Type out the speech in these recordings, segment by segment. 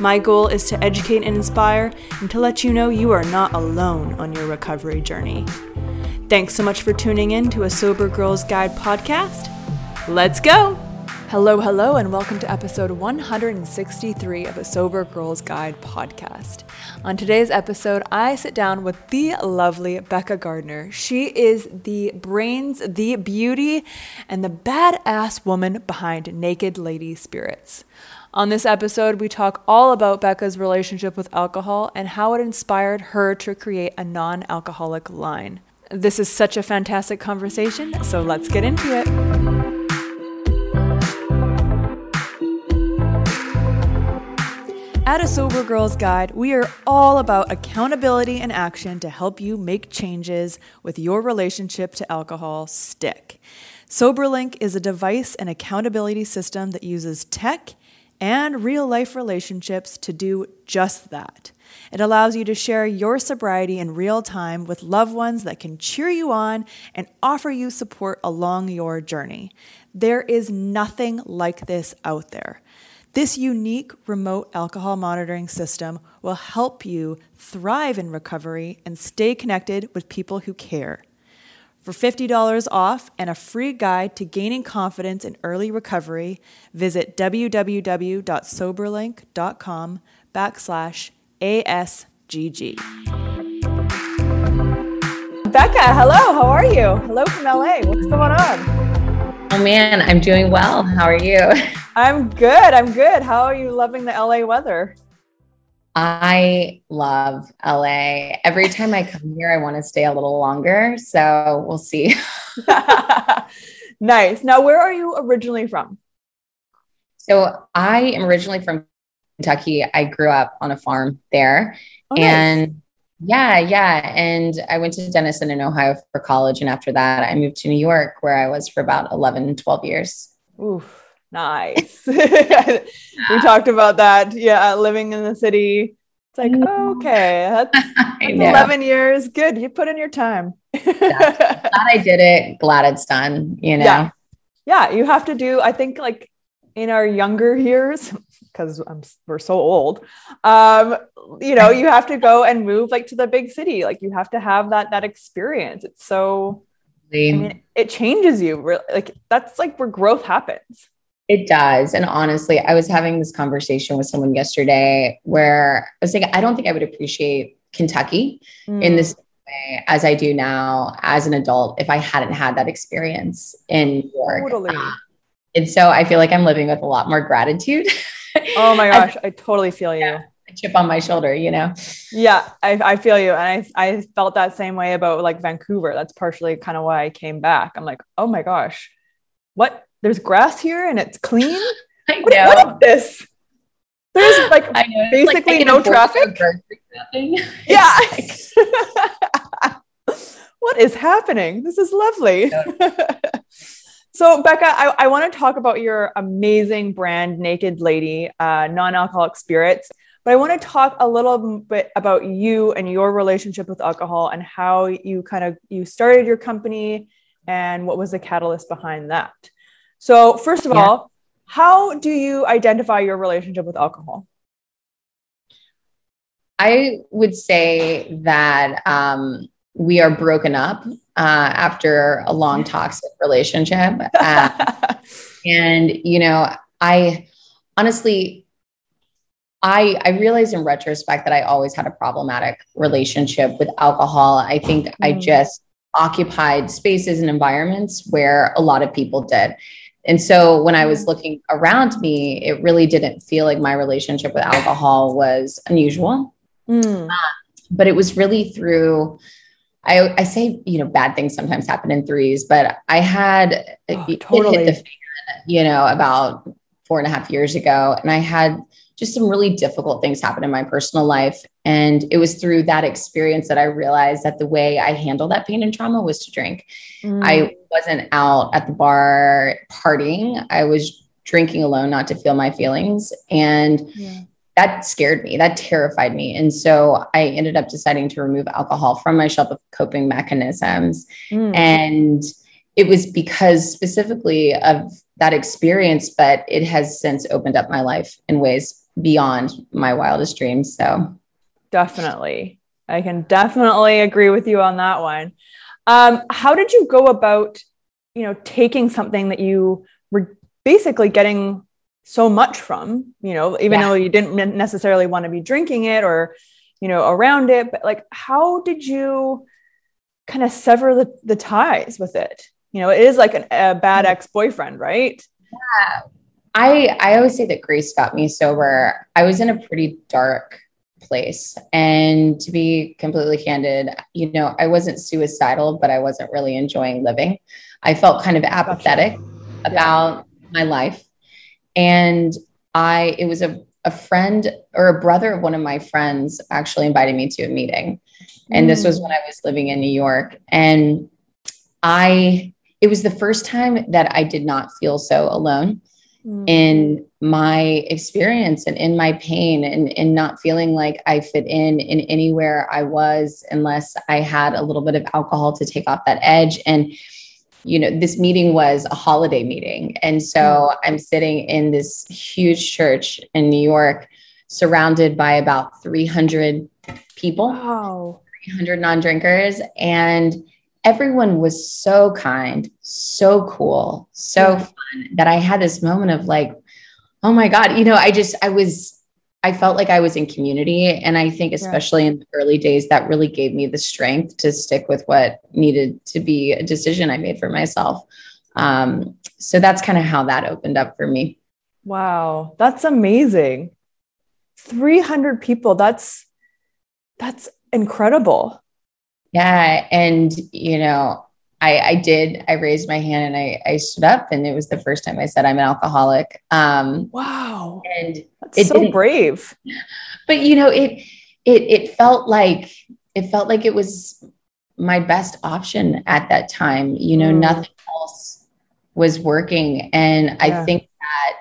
My goal is to educate and inspire and to let you know you are not alone on your recovery journey. Thanks so much for tuning in to a Sober Girls Guide podcast. Let's go! Hello, hello, and welcome to episode 163 of a Sober Girls Guide podcast. On today's episode, I sit down with the lovely Becca Gardner. She is the brains, the beauty, and the badass woman behind Naked Lady Spirits. On this episode, we talk all about Becca's relationship with alcohol and how it inspired her to create a non alcoholic line. This is such a fantastic conversation, so let's get into it. At A Sober Girls Guide, we are all about accountability and action to help you make changes with your relationship to alcohol stick. SoberLink is a device and accountability system that uses tech and real life relationships to do just that. It allows you to share your sobriety in real time with loved ones that can cheer you on and offer you support along your journey. There is nothing like this out there. This unique remote alcohol monitoring system will help you thrive in recovery and stay connected with people who care. For $50 off and a free guide to gaining confidence in early recovery, visit www.soberlink.com backslash ASGG. Becca, hello, how are you? Hello from LA. What's going on? Oh man, I'm doing well. How are you? I'm good. I'm good. How are you loving the LA weather? I love LA. Every time I come here, I want to stay a little longer. So we'll see. nice. Now, where are you originally from? So I am originally from Kentucky. I grew up on a farm there. Oh, and nice. yeah, yeah. And I went to Denison in Ohio for college. And after that, I moved to New York, where I was for about 11, 12 years. Oof. Nice. we talked about that. Yeah, living in the city. It's like, mm-hmm. okay, that's, that's 11 years. Good. You put in your time. glad I did it. Glad it's done, you know? Yeah. yeah. You have to do, I think, like in our younger years, because I'm we're so old. Um, you know, you have to go and move like to the big city. Like you have to have that that experience. It's so I mean, it changes you. Like that's like where growth happens. It does. And honestly, I was having this conversation with someone yesterday where I was saying, I don't think I would appreciate Kentucky mm. in this way as I do now as an adult if I hadn't had that experience in New York. Totally. Uh, and so I feel like I'm living with a lot more gratitude. Oh my gosh, I totally feel you. Yeah, a chip on my shoulder, you know? Yeah, I, I feel you. And I, I felt that same way about like Vancouver. That's partially kind of why I came back. I'm like, oh my gosh, what there's grass here and it's clean. I what, know. what is this? There's like basically like no traffic. Yeah. what is happening? This is lovely. so, Becca, I, I want to talk about your amazing brand, Naked Lady, uh, non alcoholic spirits. but I want to talk a little bit about you and your relationship with alcohol and how you kind of you started your company and what was the catalyst behind that. So, first of yeah. all, how do you identify your relationship with alcohol? I would say that um, we are broken up uh, after a long toxic relationship. Uh, and, you know, I honestly, I, I realize in retrospect that I always had a problematic relationship with alcohol. I think mm. I just occupied spaces and environments where a lot of people did. And so when I was looking around me, it really didn't feel like my relationship with alcohol was unusual. Mm. Uh, but it was really through, I, I say, you know, bad things sometimes happen in threes, but I had oh, totally. Fan, you know, about four and a half years ago. And I had just some really difficult things happen in my personal life. And it was through that experience that I realized that the way I handle that pain and trauma was to drink. Mm. I wasn't out at the bar partying. I was drinking alone, not to feel my feelings. And yeah. that scared me. That terrified me. And so I ended up deciding to remove alcohol from my shelf of coping mechanisms. Mm. And it was because specifically of that experience, but it has since opened up my life in ways beyond my wildest dreams. So definitely. I can definitely agree with you on that one. Um, how did you go about, you know, taking something that you were basically getting so much from, you know, even yeah. though you didn't necessarily want to be drinking it or, you know, around it, but like, how did you kind of sever the, the ties with it? You know, it is like an, a bad mm. ex boyfriend, right? Yeah. I I always say that grace got me sober. I was in a pretty dark place. And to be completely candid, you know, I wasn't suicidal, but I wasn't really enjoying living. I felt kind of apathetic about my life. And I it was a a friend or a brother of one of my friends actually invited me to a meeting. And mm. this was mm. when I was living in New York. And I, it was the first time that I did not feel so alone mm. in my experience and in my pain and in not feeling like I fit in in anywhere I was unless I had a little bit of alcohol to take off that edge. And, you know, this meeting was a holiday meeting. And so mm. I'm sitting in this huge church in New York, surrounded by about 300 people, wow. 300 non drinkers. And everyone was so kind, so cool, so fun that I had this moment of like, oh my God, you know, I just, I was, I felt like I was in community. And I think, especially yeah. in the early days, that really gave me the strength to stick with what needed to be a decision I made for myself. Um, so that's kind of how that opened up for me. Wow, that's amazing. 300 people. That's that's incredible. Yeah. And, you know, I, I did, I raised my hand and I, I stood up and it was the first time I said I'm an alcoholic. Um, wow. And it's so brave. But you know, it, it, it felt like, it felt like it was my best option at that time. You know, mm. nothing else was working. And yeah. I think that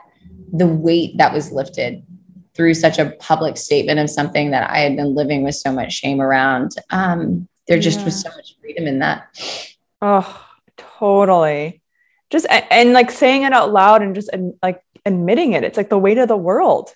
the weight that was lifted through such a public statement of something that I had been living with so much shame around, um, there just was so much freedom in that. Oh, totally. Just and, and like saying it out loud and just and, like admitting it. It's like the weight of the world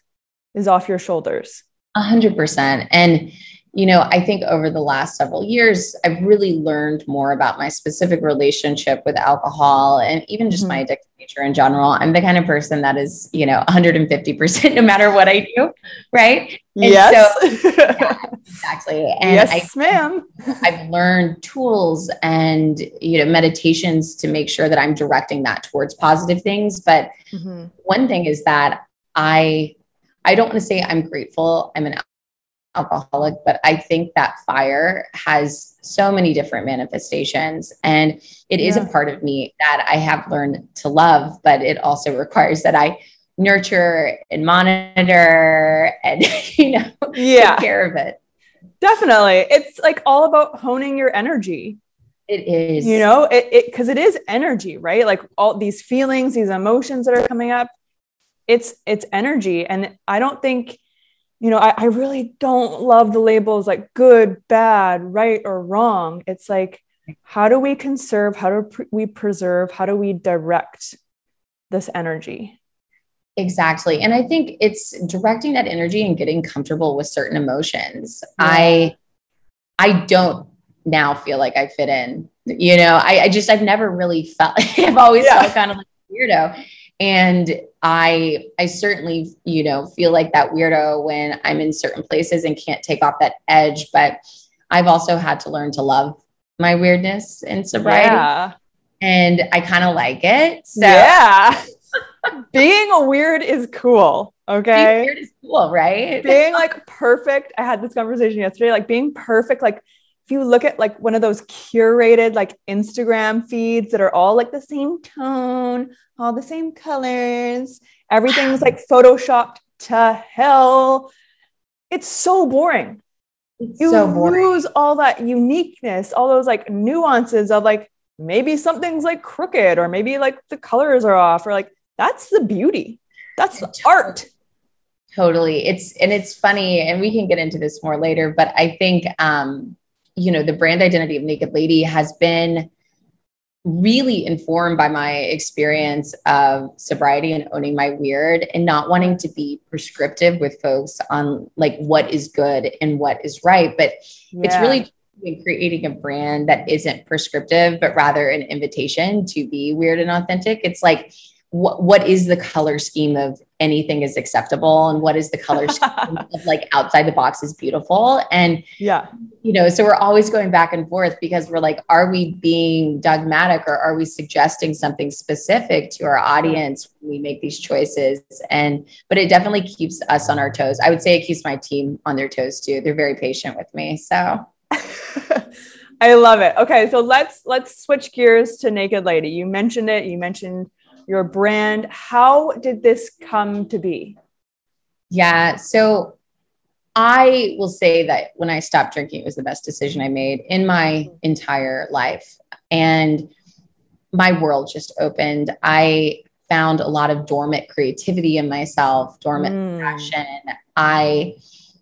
is off your shoulders. A hundred percent. And you know, I think over the last several years, I've really learned more about my specific relationship with alcohol and even just mm-hmm. my addictive nature in general. I'm the kind of person that is, you know, 150% no matter what I do. Right. And yes. So, yeah, exactly. And yes, I, ma'am. I've learned tools and, you know, meditations to make sure that I'm directing that towards positive things. But mm-hmm. one thing is that I, I don't want to say I'm grateful. I'm an alcoholic, but I think that fire has so many different manifestations. And it is yeah. a part of me that I have learned to love, but it also requires that I nurture and monitor and, you know, yeah. take care of it. Definitely. It's like all about honing your energy. It is. You know, it because it, it is energy, right? Like all these feelings, these emotions that are coming up, it's it's energy. And I don't think you know, I, I really don't love the labels like good, bad, right, or wrong. It's like, how do we conserve? How do we preserve? How do we direct this energy? Exactly. And I think it's directing that energy and getting comfortable with certain emotions. Yeah. I I don't now feel like I fit in. You know, I, I just I've never really felt I've always yeah. felt kind of like a weirdo. And I I certainly, you know, feel like that weirdo when I'm in certain places and can't take off that edge. But I've also had to learn to love my weirdness and sobriety. Yeah. And I kind of like it. So yeah. Being a weird is cool. Okay. Being weird is cool, right? being like perfect. I had this conversation yesterday. Like being perfect, like if you look at like one of those curated like Instagram feeds that are all like the same tone, all the same colors, everything's like photoshopped to hell. It's so boring. It's you so boring. lose all that uniqueness, all those like nuances of like maybe something's like crooked or maybe like the colors are off or like that's the beauty. That's the art. Totally. It's and it's funny, and we can get into this more later, but I think um, you know, the brand identity of Naked Lady has been really informed by my experience of sobriety and owning my weird and not wanting to be prescriptive with folks on like what is good and what is right but yeah. it's really creating a brand that isn't prescriptive but rather an invitation to be weird and authentic it's like what what is the color scheme of anything is acceptable and what is the color scheme of like outside the box is beautiful? And yeah. you know so we're always going back and forth because we're like are we being dogmatic or are we suggesting something specific to our audience when we make these choices? And but it definitely keeps us on our toes. I would say it keeps my team on their toes too. They're very patient with me so. I love it. Okay so let's let's switch gears to naked lady. You mentioned it. You mentioned your brand. How did this come to be? Yeah. So I will say that when I stopped drinking, it was the best decision I made in my entire life. And my world just opened. I found a lot of dormant creativity in myself, dormant mm. passion. I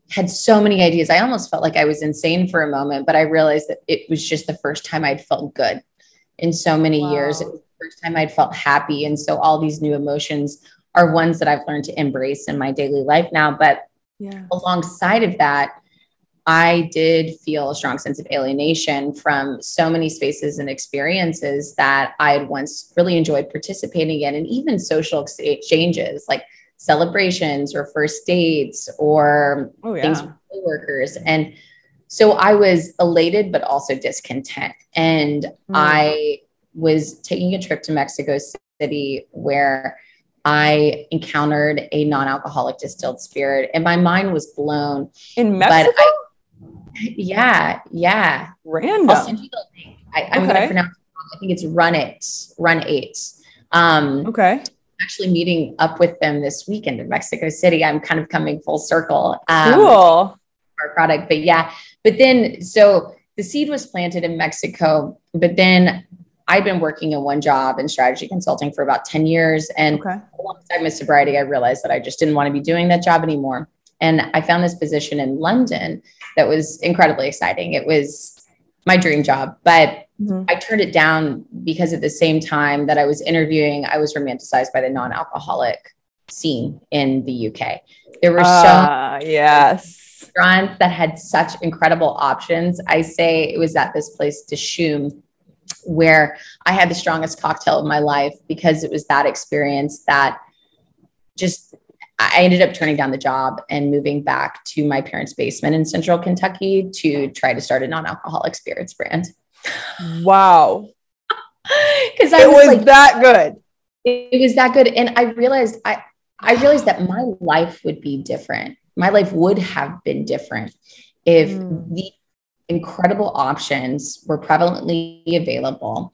had so many ideas. I almost felt like I was insane for a moment, but I realized that it was just the first time I'd felt good in so many wow. years. It was first time I'd felt happy. And so all these new emotions are ones that I've learned to embrace in my daily life now. But yeah. alongside of that, I did feel a strong sense of alienation from so many spaces and experiences that I had once really enjoyed participating in, and even social exchanges like celebrations or first dates or oh, yeah. things with coworkers. And so I was elated, but also discontent. And mm. I was taking a trip to Mexico City where I encountered a non-alcoholic distilled spirit, and my mind was blown. In Mexico? I, yeah, yeah. Random. I'll send you the link. I, am okay. going to pronounce it wrong. I think it's Run It, Run Eight. Um, okay. Actually, meeting up with them this weekend in Mexico City. I'm kind of coming full circle. Um, cool. Our product, but yeah. But then, so the seed was planted in Mexico, but then I'd been working in one job in strategy consulting for about 10 years. And okay. alongside my sobriety, I realized that I just didn't want to be doing that job anymore. And I found this position in London that was incredibly exciting. It was my dream job, but mm-hmm. I turned it down because at the same time that I was interviewing, I was romanticized by the non alcoholic scene in the UK. There were uh, so yes restaurants that had such incredible options. I say it was at this place, Dishoom, where I had the strongest cocktail of my life because it was that experience that just I ended up turning down the job and moving back to my parents' basement in central Kentucky to try to start a non-alcoholic spirits brand. Wow. Because it was like, that good. It, it was that good. And I realized I I realized that my life would be different. My life would have been different if mm. the incredible options were prevalently available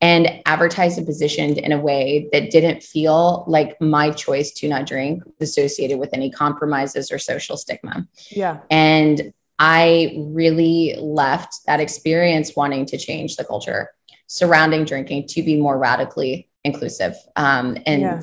and advertised and positioned in a way that didn't feel like my choice to not drink associated with any compromises or social stigma. Yeah. And I really left that experience wanting to change the culture surrounding drinking to be more radically inclusive um, and yeah.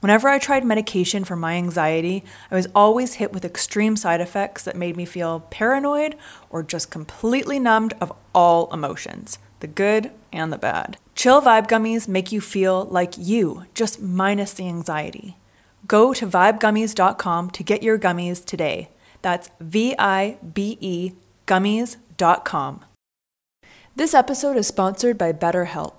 Whenever I tried medication for my anxiety, I was always hit with extreme side effects that made me feel paranoid or just completely numbed of all emotions, the good and the bad. Chill Vibe Gummies make you feel like you, just minus the anxiety. Go to vibegummies.com to get your gummies today. That's V I B E gummies.com. This episode is sponsored by BetterHelp.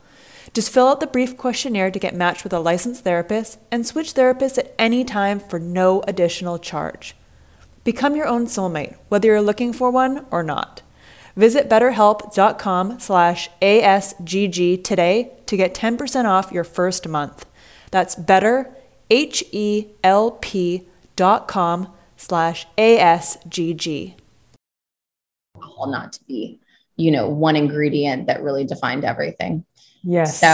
Just fill out the brief questionnaire to get matched with a licensed therapist and switch therapists at any time for no additional charge. Become your own soulmate, whether you're looking for one or not. Visit betterhelp.com slash ASGG today to get 10% off your first month. That's better, H-E-L-P dot com slash ASGG. All Not to be, you know, one ingredient that really defined everything. Yes. So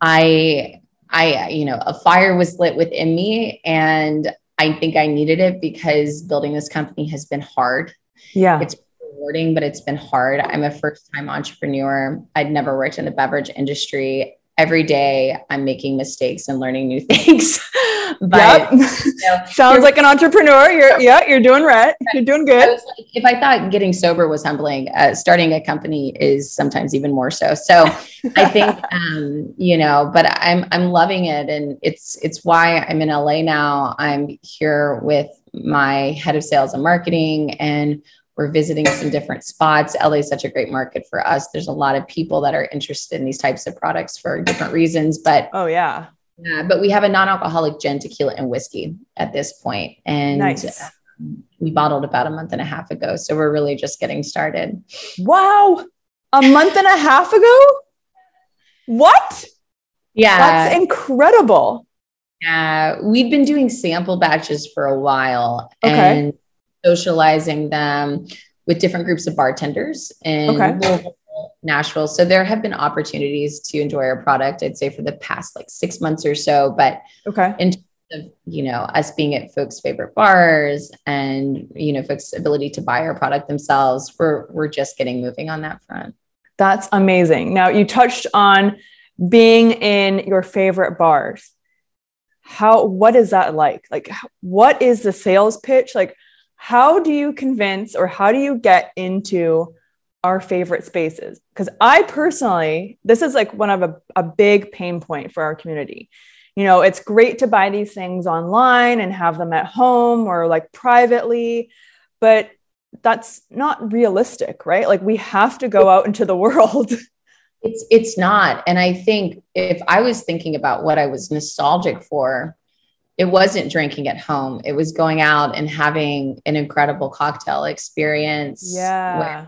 I, I, you know, a fire was lit within me and I think I needed it because building this company has been hard. Yeah. It's rewarding, but it's been hard. I'm a first time entrepreneur. I'd never worked in the beverage industry every day I'm making mistakes and learning new things. But yep. you know, sounds like an entrepreneur. You're yeah, you're doing right. You're doing good. I like, if I thought getting sober was humbling, uh, starting a company is sometimes even more so. So I think um, you know, but I'm I'm loving it, and it's it's why I'm in LA now. I'm here with my head of sales and marketing and we're visiting some different spots. LA is such a great market for us. There's a lot of people that are interested in these types of products for different reasons. But oh yeah, yeah. But we have a non-alcoholic gin, tequila, and whiskey at this point, and nice. um, we bottled about a month and a half ago. So we're really just getting started. Wow, a month and a half ago. What? Yeah, that's incredible. Yeah, we've been doing sample batches for a while, okay. and socializing them with different groups of bartenders in okay. Nashville. So there have been opportunities to enjoy our product, I'd say for the past like six months or so. But okay. in terms of, you know, us being at folks' favorite bars and, you know, folks' ability to buy our product themselves, we're we're just getting moving on that front. That's amazing. Now you touched on being in your favorite bars. How what is that like? Like what is the sales pitch? Like how do you convince or how do you get into our favorite spaces? Because I personally, this is like one of a, a big pain point for our community. You know, it's great to buy these things online and have them at home or like privately, but that's not realistic, right? Like we have to go out into the world. It's it's not. And I think if I was thinking about what I was nostalgic for, it wasn't drinking at home. It was going out and having an incredible cocktail experience. Yeah.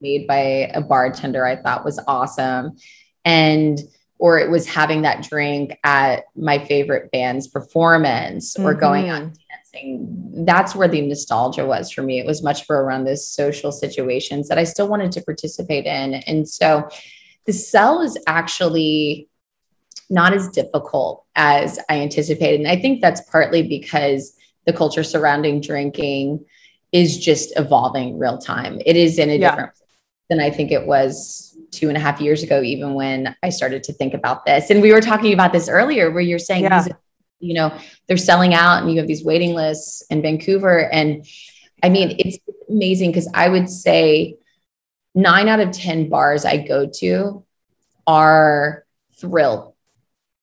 Made by a bartender I thought was awesome. And or it was having that drink at my favorite band's performance or mm-hmm. going on dancing. That's where the nostalgia was for me. It was much more around those social situations that I still wanted to participate in. And so the sell is actually not as difficult as I anticipated. And I think that's partly because the culture surrounding drinking is just evolving real time. It is in a yeah. different than I think it was two and a half years ago, even when I started to think about this. And we were talking about this earlier, where you're saying yeah. you know, they're selling out and you have these waiting lists in Vancouver. And I mean, it's amazing because I would say nine out of 10 bars I go to are thrilled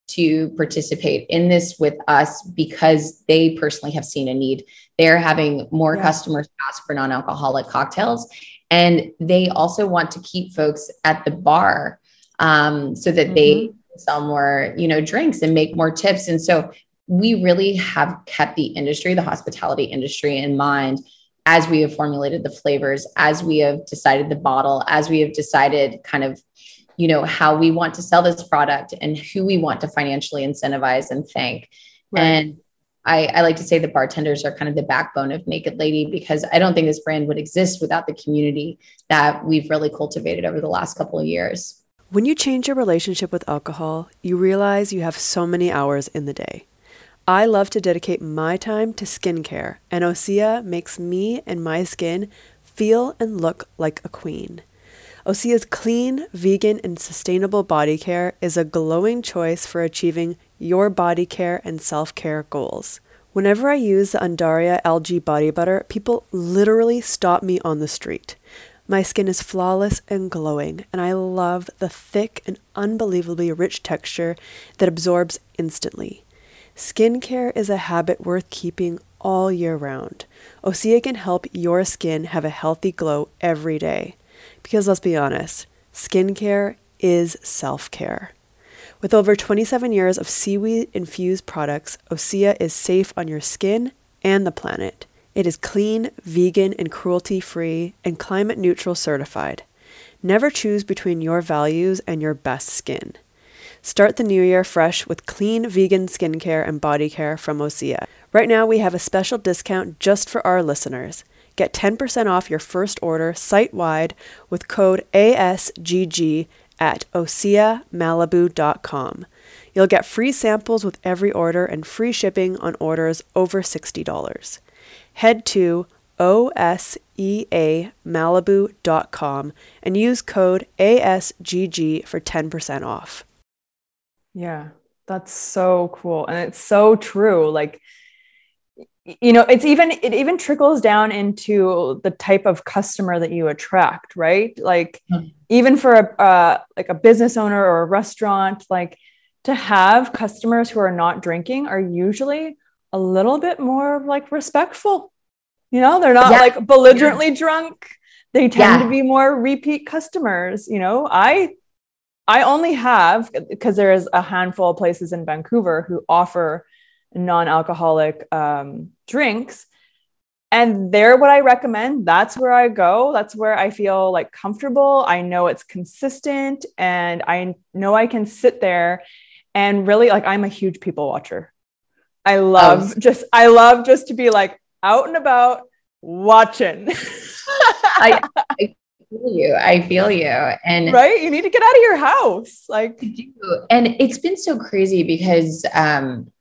to participate in this with us because they personally have seen a need. They're having more yeah. customers ask for non alcoholic cocktails. And they also want to keep folks at the bar um, so that mm-hmm. they sell more, you know, drinks and make more tips. And so we really have kept the industry, the hospitality industry in mind as we have formulated the flavors, as we have decided the bottle, as we have decided kind of, you know, how we want to sell this product and who we want to financially incentivize and thank. Right. And I, I, like to say the bartenders are kind of the backbone of Naked Lady because I don't think this brand would exist without the community that we've really cultivated over the last couple of years. When you change your relationship with alcohol, you realize you have so many hours in the day. I love to dedicate my time to skincare, and Osea makes me and my skin feel and look like a queen. Osea's clean, vegan, and sustainable body care is a glowing choice for achieving your body care and self care goals. Whenever I use the Undaria algae body butter, people literally stop me on the street. My skin is flawless and glowing, and I love the thick and unbelievably rich texture that absorbs instantly. Skincare is a habit worth keeping all year round. Osea can help your skin have a healthy glow every day. Because let's be honest, skincare is self care. With over 27 years of seaweed infused products, Osea is safe on your skin and the planet. It is clean, vegan, and cruelty free, and climate neutral certified. Never choose between your values and your best skin. Start the new year fresh with clean vegan skincare and body care from Osea. Right now, we have a special discount just for our listeners. Get 10% off your first order site wide with code ASGG at OseaMalibu.com. You'll get free samples with every order and free shipping on orders over $60. Head to OSEAMalibu.com and use code ASGG for 10% off. Yeah, that's so cool. And it's so true. Like, you know, it's even, it even trickles down into the type of customer that you attract, right? Like, mm-hmm. even for a, uh, like a business owner or a restaurant, like to have customers who are not drinking are usually a little bit more like respectful. You know, they're not yeah. like belligerently yeah. drunk. They tend yeah. to be more repeat customers. You know, I I only have because there is a handful of places in Vancouver who offer non-alcoholic um, drinks, and they're what I recommend. That's where I go. That's where I feel like comfortable. I know it's consistent, and I know I can sit there and really like. I'm a huge people watcher. I love oh. just. I love just to be like out and about watching. I, I feel you. I feel you. And right, you need to get out of your house. Like, and it's been so crazy because, um,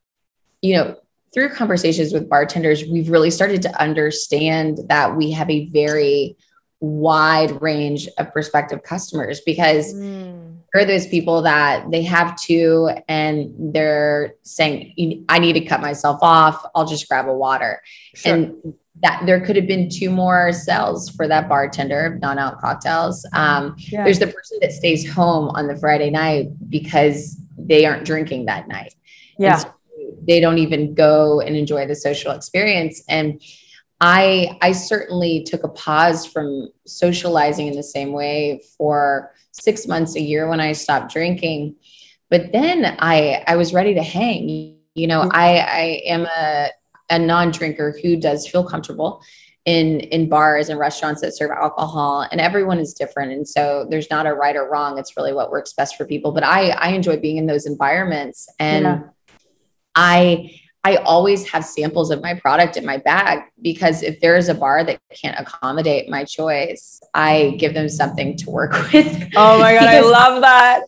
you know, through conversations with bartenders, we've really started to understand that we have a very wide range of prospective customers because mm. there are those people that they have two and they're saying, I need to cut myself off. I'll just grab a water. Sure. And that there could have been two more sales for that bartender of non-out cocktails. Um, yeah. There's the person that stays home on the Friday night because they aren't drinking that night. Yeah. So they don't even go and enjoy the social experience. And I I certainly took a pause from socializing in the same way for six months, a year when I stopped drinking. But then I I was ready to hang. You know. I I am a a non-drinker who does feel comfortable in in bars and restaurants that serve alcohol and everyone is different and so there's not a right or wrong it's really what works best for people but i i enjoy being in those environments and yeah. I i always have samples of my product in my bag because if there is a bar that can't accommodate my choice i give them something to work with oh my god i love that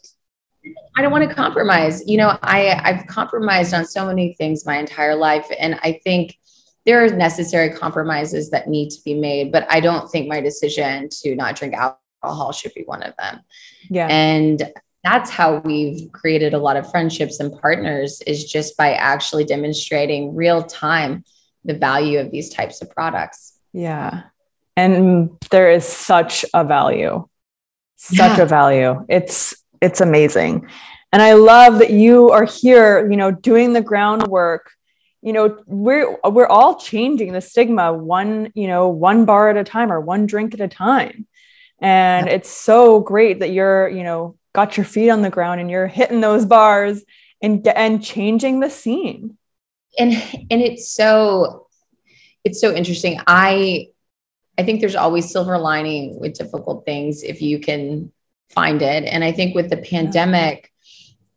I don't want to compromise. You know, I I've compromised on so many things my entire life, and I think there are necessary compromises that need to be made. But I don't think my decision to not drink alcohol should be one of them. Yeah. And that's how we've created a lot of friendships and partners is just by actually demonstrating real time the value of these types of products. Yeah. And there is such a value. Such yeah. a value. It's it's amazing. And I love that you are here, you know, doing the groundwork. You know, we're we're all changing the stigma one, you know, one bar at a time or one drink at a time. And yeah. it's so great that you're, you know, got your feet on the ground and you're hitting those bars and and changing the scene. And and it's so it's so interesting. I I think there's always silver lining with difficult things if you can find it. And I think with the pandemic,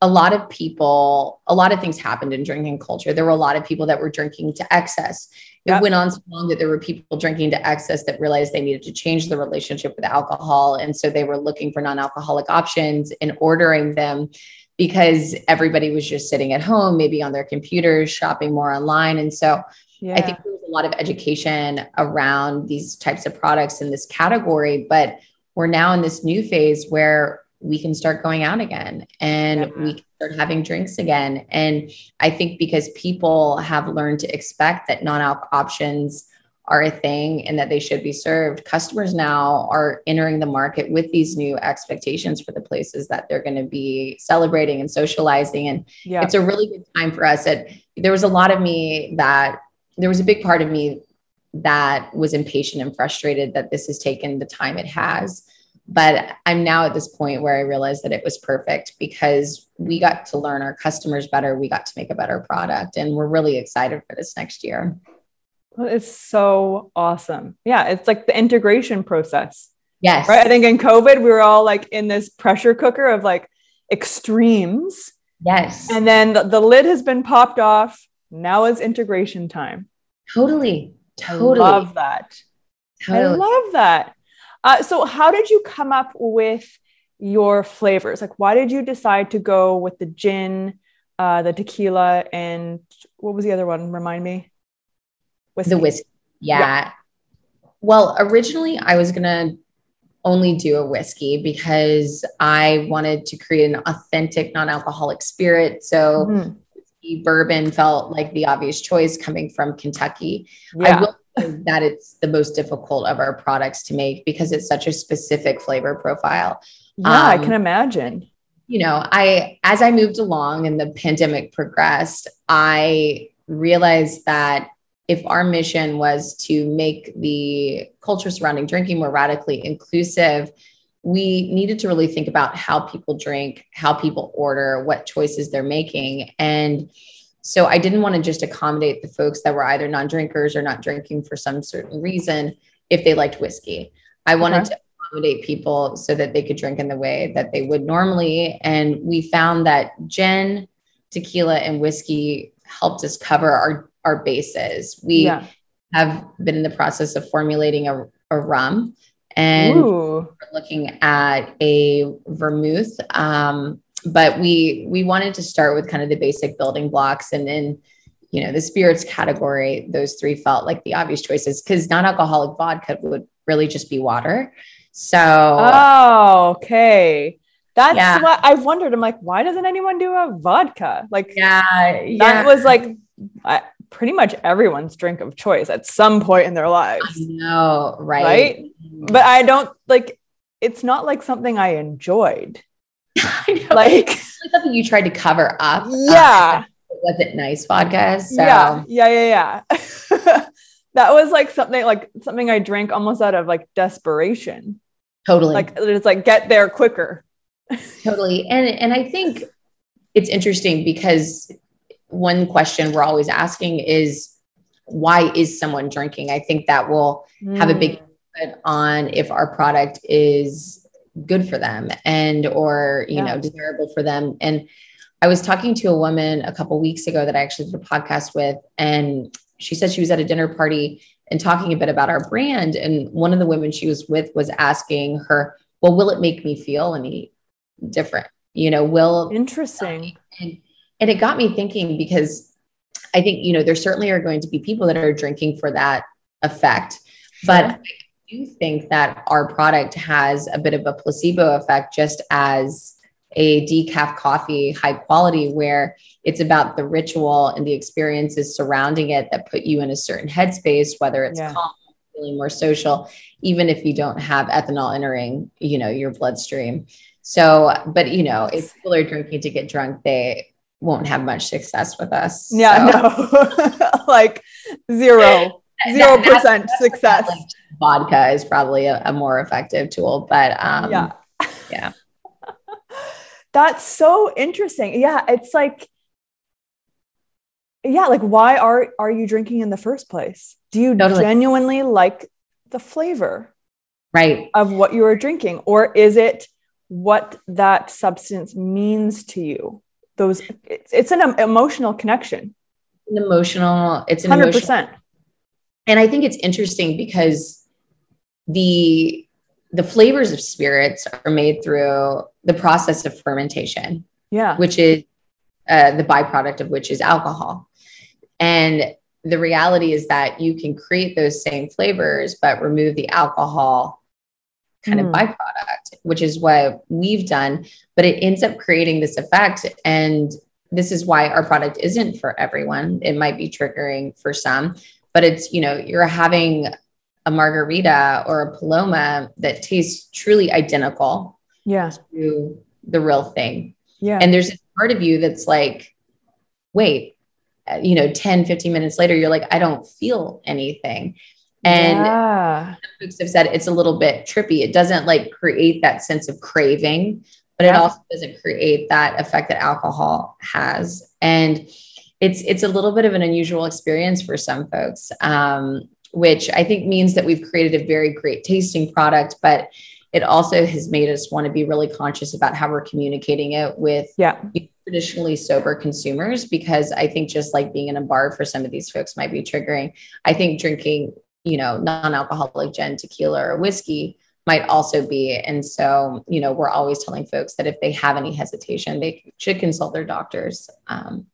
a lot of people, a lot of things happened in drinking culture. There were a lot of people that were drinking to excess. It yep. went on so long that there were people drinking to excess that realized they needed to change the relationship with alcohol. And so they were looking for non alcoholic options and ordering them because everybody was just sitting at home, maybe on their computers, shopping more online. And so yeah. I think there was a lot of education around these types of products in this category. But we're now in this new phase where we can start going out again and yeah. we can start having drinks again. And I think because people have learned to expect that non alc options are a thing and that they should be served, customers now are entering the market with these new expectations for the places that they're going to be celebrating and socializing. And yeah. it's a really good time for us. That there was a lot of me that there was a big part of me that was impatient and frustrated that this has taken the time it has. But I'm now at this point where I realized that it was perfect because we got to learn our customers better. We got to make a better product. And we're really excited for this next year. Well, it's so awesome. Yeah. It's like the integration process. Yes. Right. I think in COVID, we were all like in this pressure cooker of like extremes. Yes. And then the, the lid has been popped off. Now is integration time. Totally. Totally. I love that. Totally. I love that. Uh, so, how did you come up with your flavors? Like, why did you decide to go with the gin, uh, the tequila, and what was the other one? Remind me. Whiskey. The whiskey. Yeah. yeah. Well, originally I was gonna only do a whiskey because I wanted to create an authentic non-alcoholic spirit. So mm-hmm bourbon felt like the obvious choice coming from Kentucky. Yeah. I will that it's the most difficult of our products to make because it's such a specific flavor profile. Yeah, um, I can imagine. You know, I as I moved along and the pandemic progressed, I realized that if our mission was to make the culture surrounding drinking more radically inclusive, we needed to really think about how people drink, how people order, what choices they're making. And so I didn't want to just accommodate the folks that were either non drinkers or not drinking for some certain reason if they liked whiskey. I wanted to accommodate people so that they could drink in the way that they would normally. And we found that gin, tequila, and whiskey helped us cover our, our bases. We yeah. have been in the process of formulating a, a rum and looking at a vermouth. Um, but we we wanted to start with kind of the basic building blocks, and then you know the spirits category. Those three felt like the obvious choices because non-alcoholic vodka would really just be water. So oh, okay. That's yeah. what I wondered. I'm like, why doesn't anyone do a vodka? Like, yeah, yeah. that was like, I, pretty much everyone's drink of choice at some point in their lives. I know, right? Right. But I don't like it's not like something I enjoyed. I know. Like, like something you tried to cover up. Yeah. Uh, was it nice vodka? So. Yeah. Yeah. Yeah. Yeah. that was like something like something I drank almost out of like desperation. Totally. Like it's like get there quicker. totally. And and I think it's interesting because one question we're always asking is why is someone drinking? I think that will mm. have a big mm. input on if our product is good for them and or you yeah. know desirable for them. And I was talking to a woman a couple weeks ago that I actually did a podcast with, and she said she was at a dinner party and talking a bit about our brand. And one of the women she was with was asking her, "Well, will it make me feel any different? You know, will interesting." And and it got me thinking because I think, you know, there certainly are going to be people that are drinking for that effect. But do think that our product has a bit of a placebo effect, just as a decaf coffee high quality where it's about the ritual and the experiences surrounding it that put you in a certain headspace, whether it's yeah. calm, feeling more social, even if you don't have ethanol entering, you know, your bloodstream. So, but you know, if people are drinking to get drunk, they won't have much success with us. Yeah, so. no, like zero, zero percent success. Like vodka is probably a, a, more effective tool, but um, yeah, yeah. That's so interesting. Yeah, it's like yeah like why are are you drinking in the first place do you totally. genuinely like the flavor right of what you are drinking or is it what that substance means to you those it's, it's an emotional connection an emotional it's 100% emotional, and i think it's interesting because the the flavors of spirits are made through the process of fermentation yeah which is uh, the byproduct of which is alcohol and the reality is that you can create those same flavors, but remove the alcohol kind mm. of hmm. byproduct, which is what we've done. But it ends up creating this effect. And this is why our product isn't for everyone. It might be triggering for some, but it's, you know, you're having a margarita or a paloma that tastes truly identical yeah. to the real thing. Yeah. And there's this part of you that's like, wait, you know 10 15 minutes later you're like i don't feel anything and yeah. folks have said it's a little bit trippy it doesn't like create that sense of craving but yeah. it also doesn't create that effect that alcohol has and it's it's a little bit of an unusual experience for some folks um, which i think means that we've created a very great tasting product but it also has made us want to be really conscious about how we're communicating it with yeah traditionally sober consumers because I think just like being in a bar for some of these folks might be triggering. I think drinking, you know, non-alcoholic gin, tequila, or whiskey might also be. And so, you know, we're always telling folks that if they have any hesitation, they should consult their doctors. Um,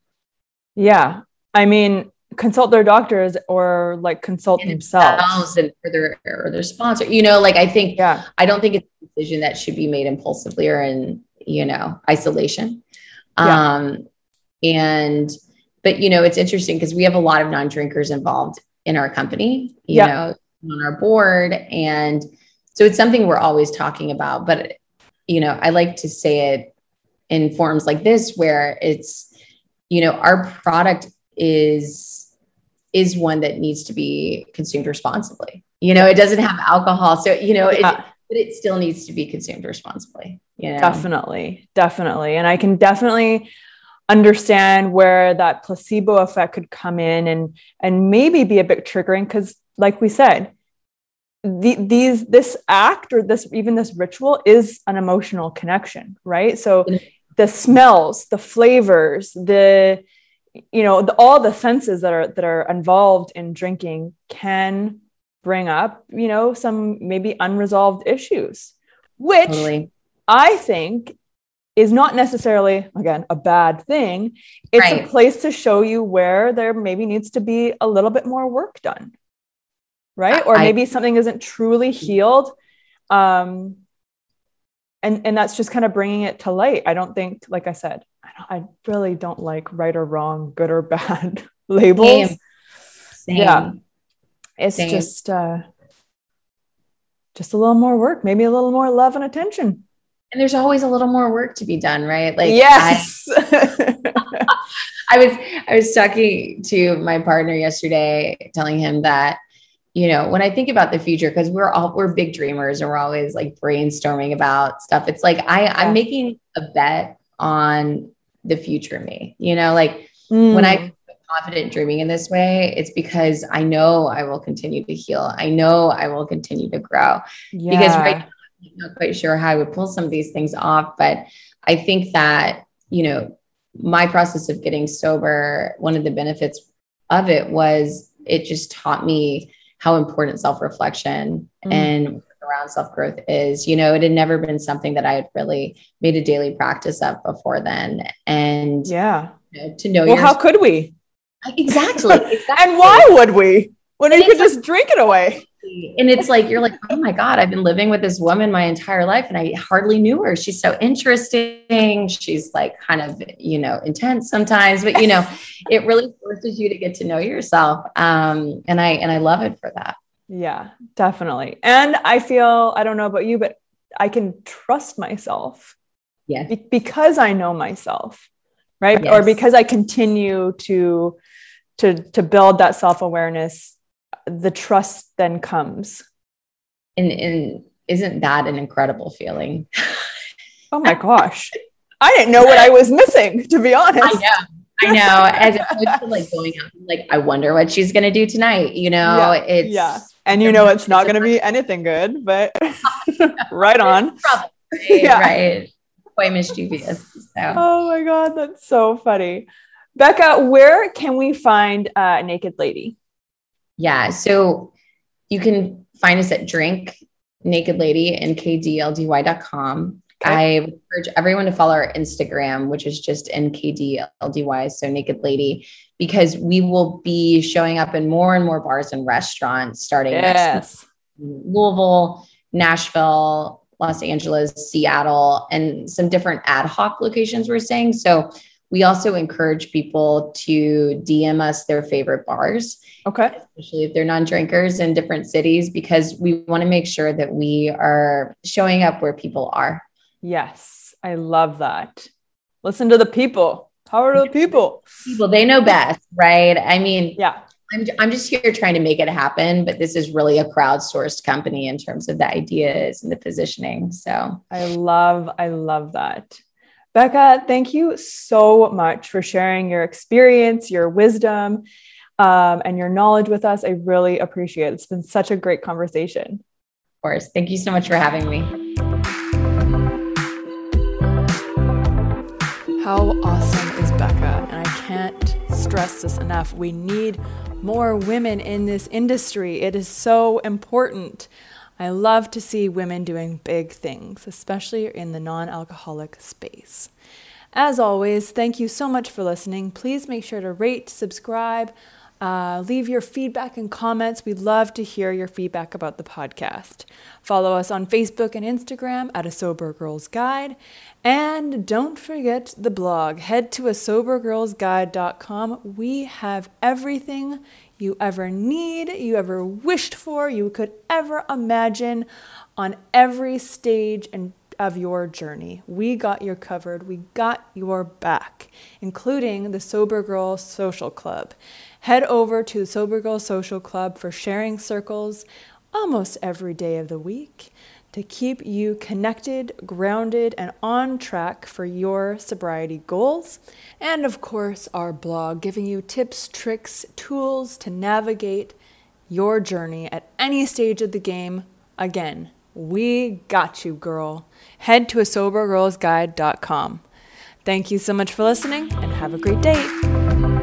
yeah. I mean, consult their doctors or like consult themselves and for their or their sponsor. You know, like I think yeah, I don't think it's a decision that should be made impulsively or in, you know, isolation. Yeah. Um, and, but you know, it's interesting because we have a lot of non drinkers involved in our company, you yeah. know, on our board. And so it's something we're always talking about. But, you know, I like to say it in forms like this where it's, you know, our product is is one that needs to be consumed responsibly. You know, it doesn't have alcohol. So, you know, yeah. it, but it still needs to be consumed responsibly. You know? Definitely, definitely. And I can definitely understand where that placebo effect could come in and and maybe be a bit triggering because like we said the, these this act or this even this ritual is an emotional connection right so mm-hmm. The smells the flavors the you know the, all the senses that are that are involved in drinking can bring up you know some maybe unresolved issues which totally. I think is not necessarily, again, a bad thing. It's right. a place to show you where there maybe needs to be a little bit more work done. Right. Or maybe I, something isn't truly healed. Um, and, and that's just kind of bringing it to light. I don't think, like I said, I, I really don't like right or wrong, good or bad labels. Same. Same. Yeah. It's Same. just, uh, just a little more work, maybe a little more love and attention and there's always a little more work to be done, right? Like yes. I, I was I was talking to my partner yesterday, telling him that you know when I think about the future, because we're all we're big dreamers and we're always like brainstorming about stuff. It's like I I'm making a bet on the future me. You know, like mm. when I confident dreaming in this way, it's because I know I will continue to heal. I know I will continue to grow. Yeah. Because right now, I'm not quite sure how I would pull some of these things off, but I think that, you know, my process of getting sober, one of the benefits of it was it just taught me how important self reflection mm. and around self growth is. You know, it had never been something that I had really made a daily practice of before then. And yeah, you know, to know, well, how could we? Exactly. exactly. and why would we when you could just drink it away? And it's like you're like, oh my God, I've been living with this woman my entire life and I hardly knew her. She's so interesting. She's like kind of, you know, intense sometimes, but you know, it really forces you to get to know yourself. Um, and I and I love it for that. Yeah, definitely. And I feel, I don't know about you, but I can trust myself. Yeah. Be- because I know myself. Right. Yes. Or because I continue to to to build that self-awareness the trust then comes. And, and isn't that an incredible feeling? oh my gosh. I didn't know what I was missing, to be honest. I know. I know. As opposed to like going out, like, I wonder what she's going to do tonight. You know, yeah. it's. Yeah. And you know, it's not going to be anything good, but right on. Probably. Yeah. Right. Quite mischievous. So. Oh my God. That's so funny. Becca, where can we find uh, Naked Lady? Yeah. So you can find us at drink naked lady and kdldy.com. Okay. I encourage everyone to follow our Instagram, which is just NKDLDY, so Naked Lady, because we will be showing up in more and more bars and restaurants starting yes. next Louisville, Nashville, Los Angeles, Seattle, and some different ad hoc locations we're saying. So we also encourage people to DM us their favorite bars. Okay. Especially if they're non drinkers in different cities, because we want to make sure that we are showing up where people are. Yes, I love that. Listen to the people. Power to the people. People, they know best, right? I mean, yeah. I'm, I'm just here trying to make it happen, but this is really a crowdsourced company in terms of the ideas and the positioning. So I love, I love that. Becca, thank you so much for sharing your experience, your wisdom, um, and your knowledge with us. I really appreciate it. It's been such a great conversation. Of course. Thank you so much for having me. How awesome is Becca? And I can't stress this enough. We need more women in this industry. It is so important. I love to see women doing big things, especially in the non alcoholic space. As always, thank you so much for listening. Please make sure to rate, subscribe, uh, leave your feedback and comments. We'd love to hear your feedback about the podcast. Follow us on Facebook and Instagram at A Sober Girls Guide. And don't forget the blog. Head to a sobergirlsguide.com. We have everything you ever need, you ever wished for, you could ever imagine on every stage and of your journey. We got you covered. We got your back, including the Sober Girl Social Club. Head over to the Sober Girl Social Club for sharing circles almost every day of the week to keep you connected, grounded, and on track for your sobriety goals. And of course, our blog giving you tips, tricks, tools to navigate your journey at any stage of the game. Again, we got you, girl. Head to a sobergirlsguide.com. Thank you so much for listening and have a great day.